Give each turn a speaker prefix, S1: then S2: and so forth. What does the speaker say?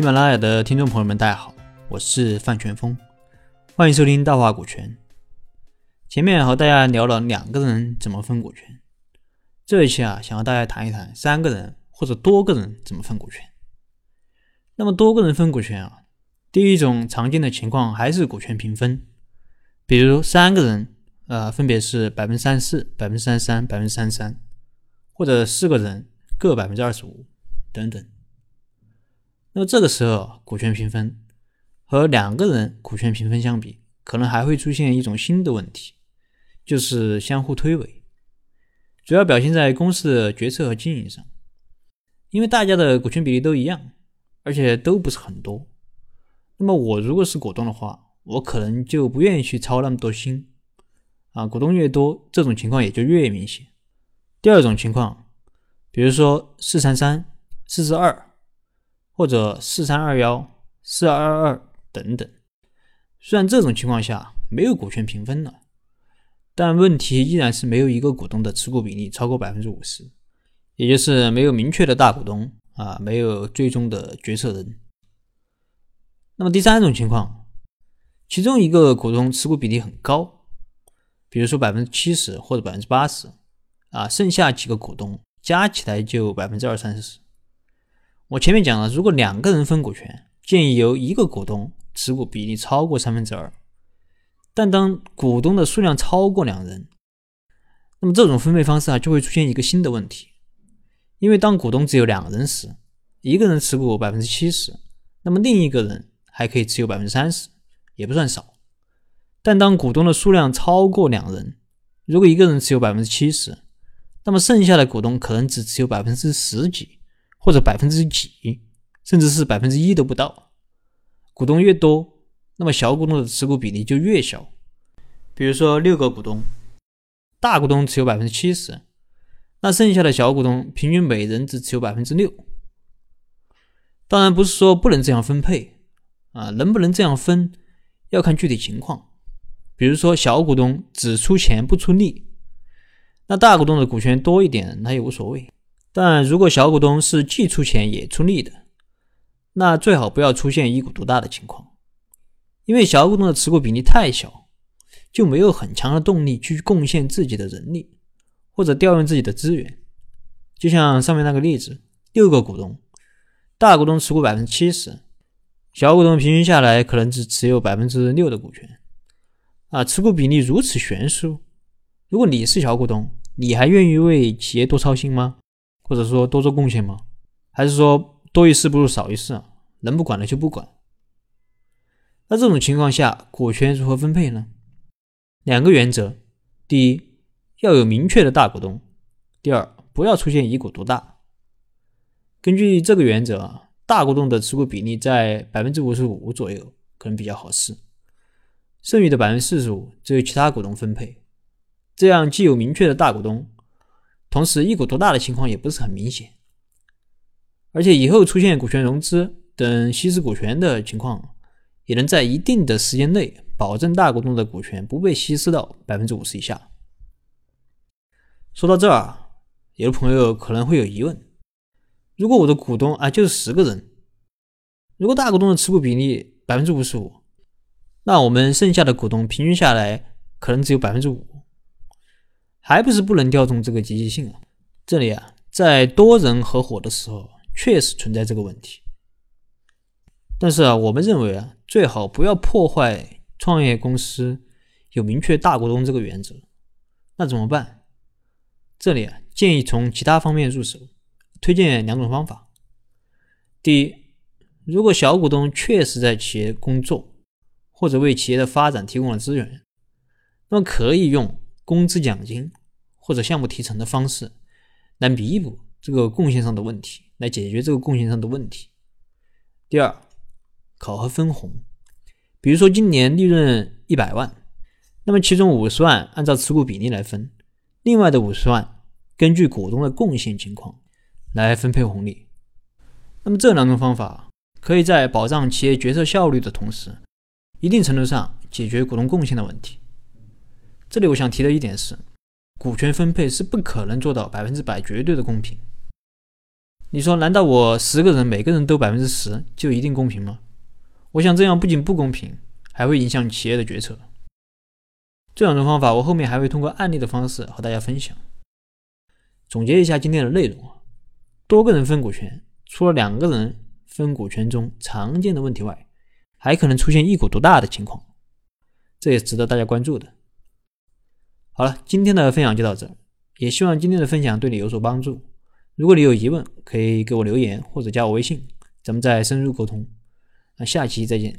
S1: 喜马拉雅的听众朋友们，大家好，我是范全峰，欢迎收听大话股权。前面和大家聊了两个人怎么分股权，这一期啊，想和大家谈一谈三个人或者多个人怎么分股权。那么多个人分股权啊，第一种常见的情况还是股权平分，比如三个人，呃，分别是百分之三十四、百分之三十三、百分之三十三，或者四个人各百分之二十五等等。那么这个时候，股权平分和两个人股权平分相比，可能还会出现一种新的问题，就是相互推诿，主要表现在公司的决策和经营上。因为大家的股权比例都一样，而且都不是很多，那么我如果是股东的话，我可能就不愿意去操那么多心啊。股东越多，这种情况也就越明显。第二种情况，比如说四三三、四四二。或者四三二幺、四二二二等等，虽然这种情况下没有股权平分了，但问题依然是没有一个股东的持股比例超过百分之五十，也就是没有明确的大股东啊，没有最终的决策人。那么第三种情况，其中一个股东持股比例很高，比如说百分之七十或者百分之八十啊，剩下几个股东加起来就百分之二三十。我前面讲了，如果两个人分股权，建议由一个股东持股比例超过三分之二。但当股东的数量超过两人，那么这种分配方式啊就会出现一个新的问题。因为当股东只有两人时，一个人持股百分之七十，那么另一个人还可以持有百分之三十，也不算少。但当股东的数量超过两人，如果一个人持有百分之七十，那么剩下的股东可能只持有百分之十几。或者百分之几，甚至是百分之一都不到。股东越多，那么小股东的持股比例就越小。比如说六个股东，大股东持有百分之七十，那剩下的小股东平均每人只持有百分之六。当然不是说不能这样分配啊，能不能这样分要看具体情况。比如说小股东只出钱不出力，那大股东的股权多一点，那也无所谓。但如果小股东是既出钱也出力的，那最好不要出现一股独大的情况，因为小股东的持股比例太小，就没有很强的动力去贡献自己的人力或者调用自己的资源。就像上面那个例子，六个股东，大股东持股百分之七十，小股东平均下来可能只持有百分之六的股权，啊，持股比例如此悬殊，如果你是小股东，你还愿意为企业多操心吗？或者说多做贡献吗？还是说多一事不如少一事，能不管的就不管？那这种情况下，股权如何分配呢？两个原则：第一，要有明确的大股东；第二，不要出现一股独大。根据这个原则，大股东的持股比例在百分之五十五左右可能比较合适，剩余的百分之四十五则由其他股东分配。这样既有明确的大股东。同时，一股独大的情况也不是很明显，而且以后出现股权融资等稀释股权的情况，也能在一定的时间内保证大股东的股权不被稀释到百分之五十以下。说到这儿，有的朋友可能会有疑问：如果我的股东啊就是十个人，如果大股东的持股比例百分之五十五，那我们剩下的股东平均下来可能只有百分之五。还不是不能调动这个积极性啊！这里啊，在多人合伙的时候，确实存在这个问题。但是啊，我们认为啊，最好不要破坏创业公司有明确大股东这个原则。那怎么办？这里啊，建议从其他方面入手，推荐两种方法。第一，如果小股东确实在企业工作，或者为企业的发展提供了资源，那么可以用。工资奖金或者项目提成的方式来弥补这个贡献上的问题，来解决这个贡献上的问题。第二，考核分红，比如说今年利润一百万，那么其中五十万按照持股比例来分，另外的五十万根据股东的贡献情况来分配红利。那么这两种方法可以在保障企业决策效率的同时，一定程度上解决股东贡献的问题。这里我想提的一点是，股权分配是不可能做到百分之百绝对的公平。你说，难道我十个人每个人都百分之十就一定公平吗？我想这样不仅不公平，还会影响企业的决策。这两种方法，我后面还会通过案例的方式和大家分享。总结一下今天的内容啊，多个人分股权，除了两个人分股权中常见的问题外，还可能出现一股独大的情况，这也值得大家关注的。好了，今天的分享就到这，也希望今天的分享对你有所帮助。如果你有疑问，可以给我留言或者加我微信，咱们再深入沟通。那下期再见。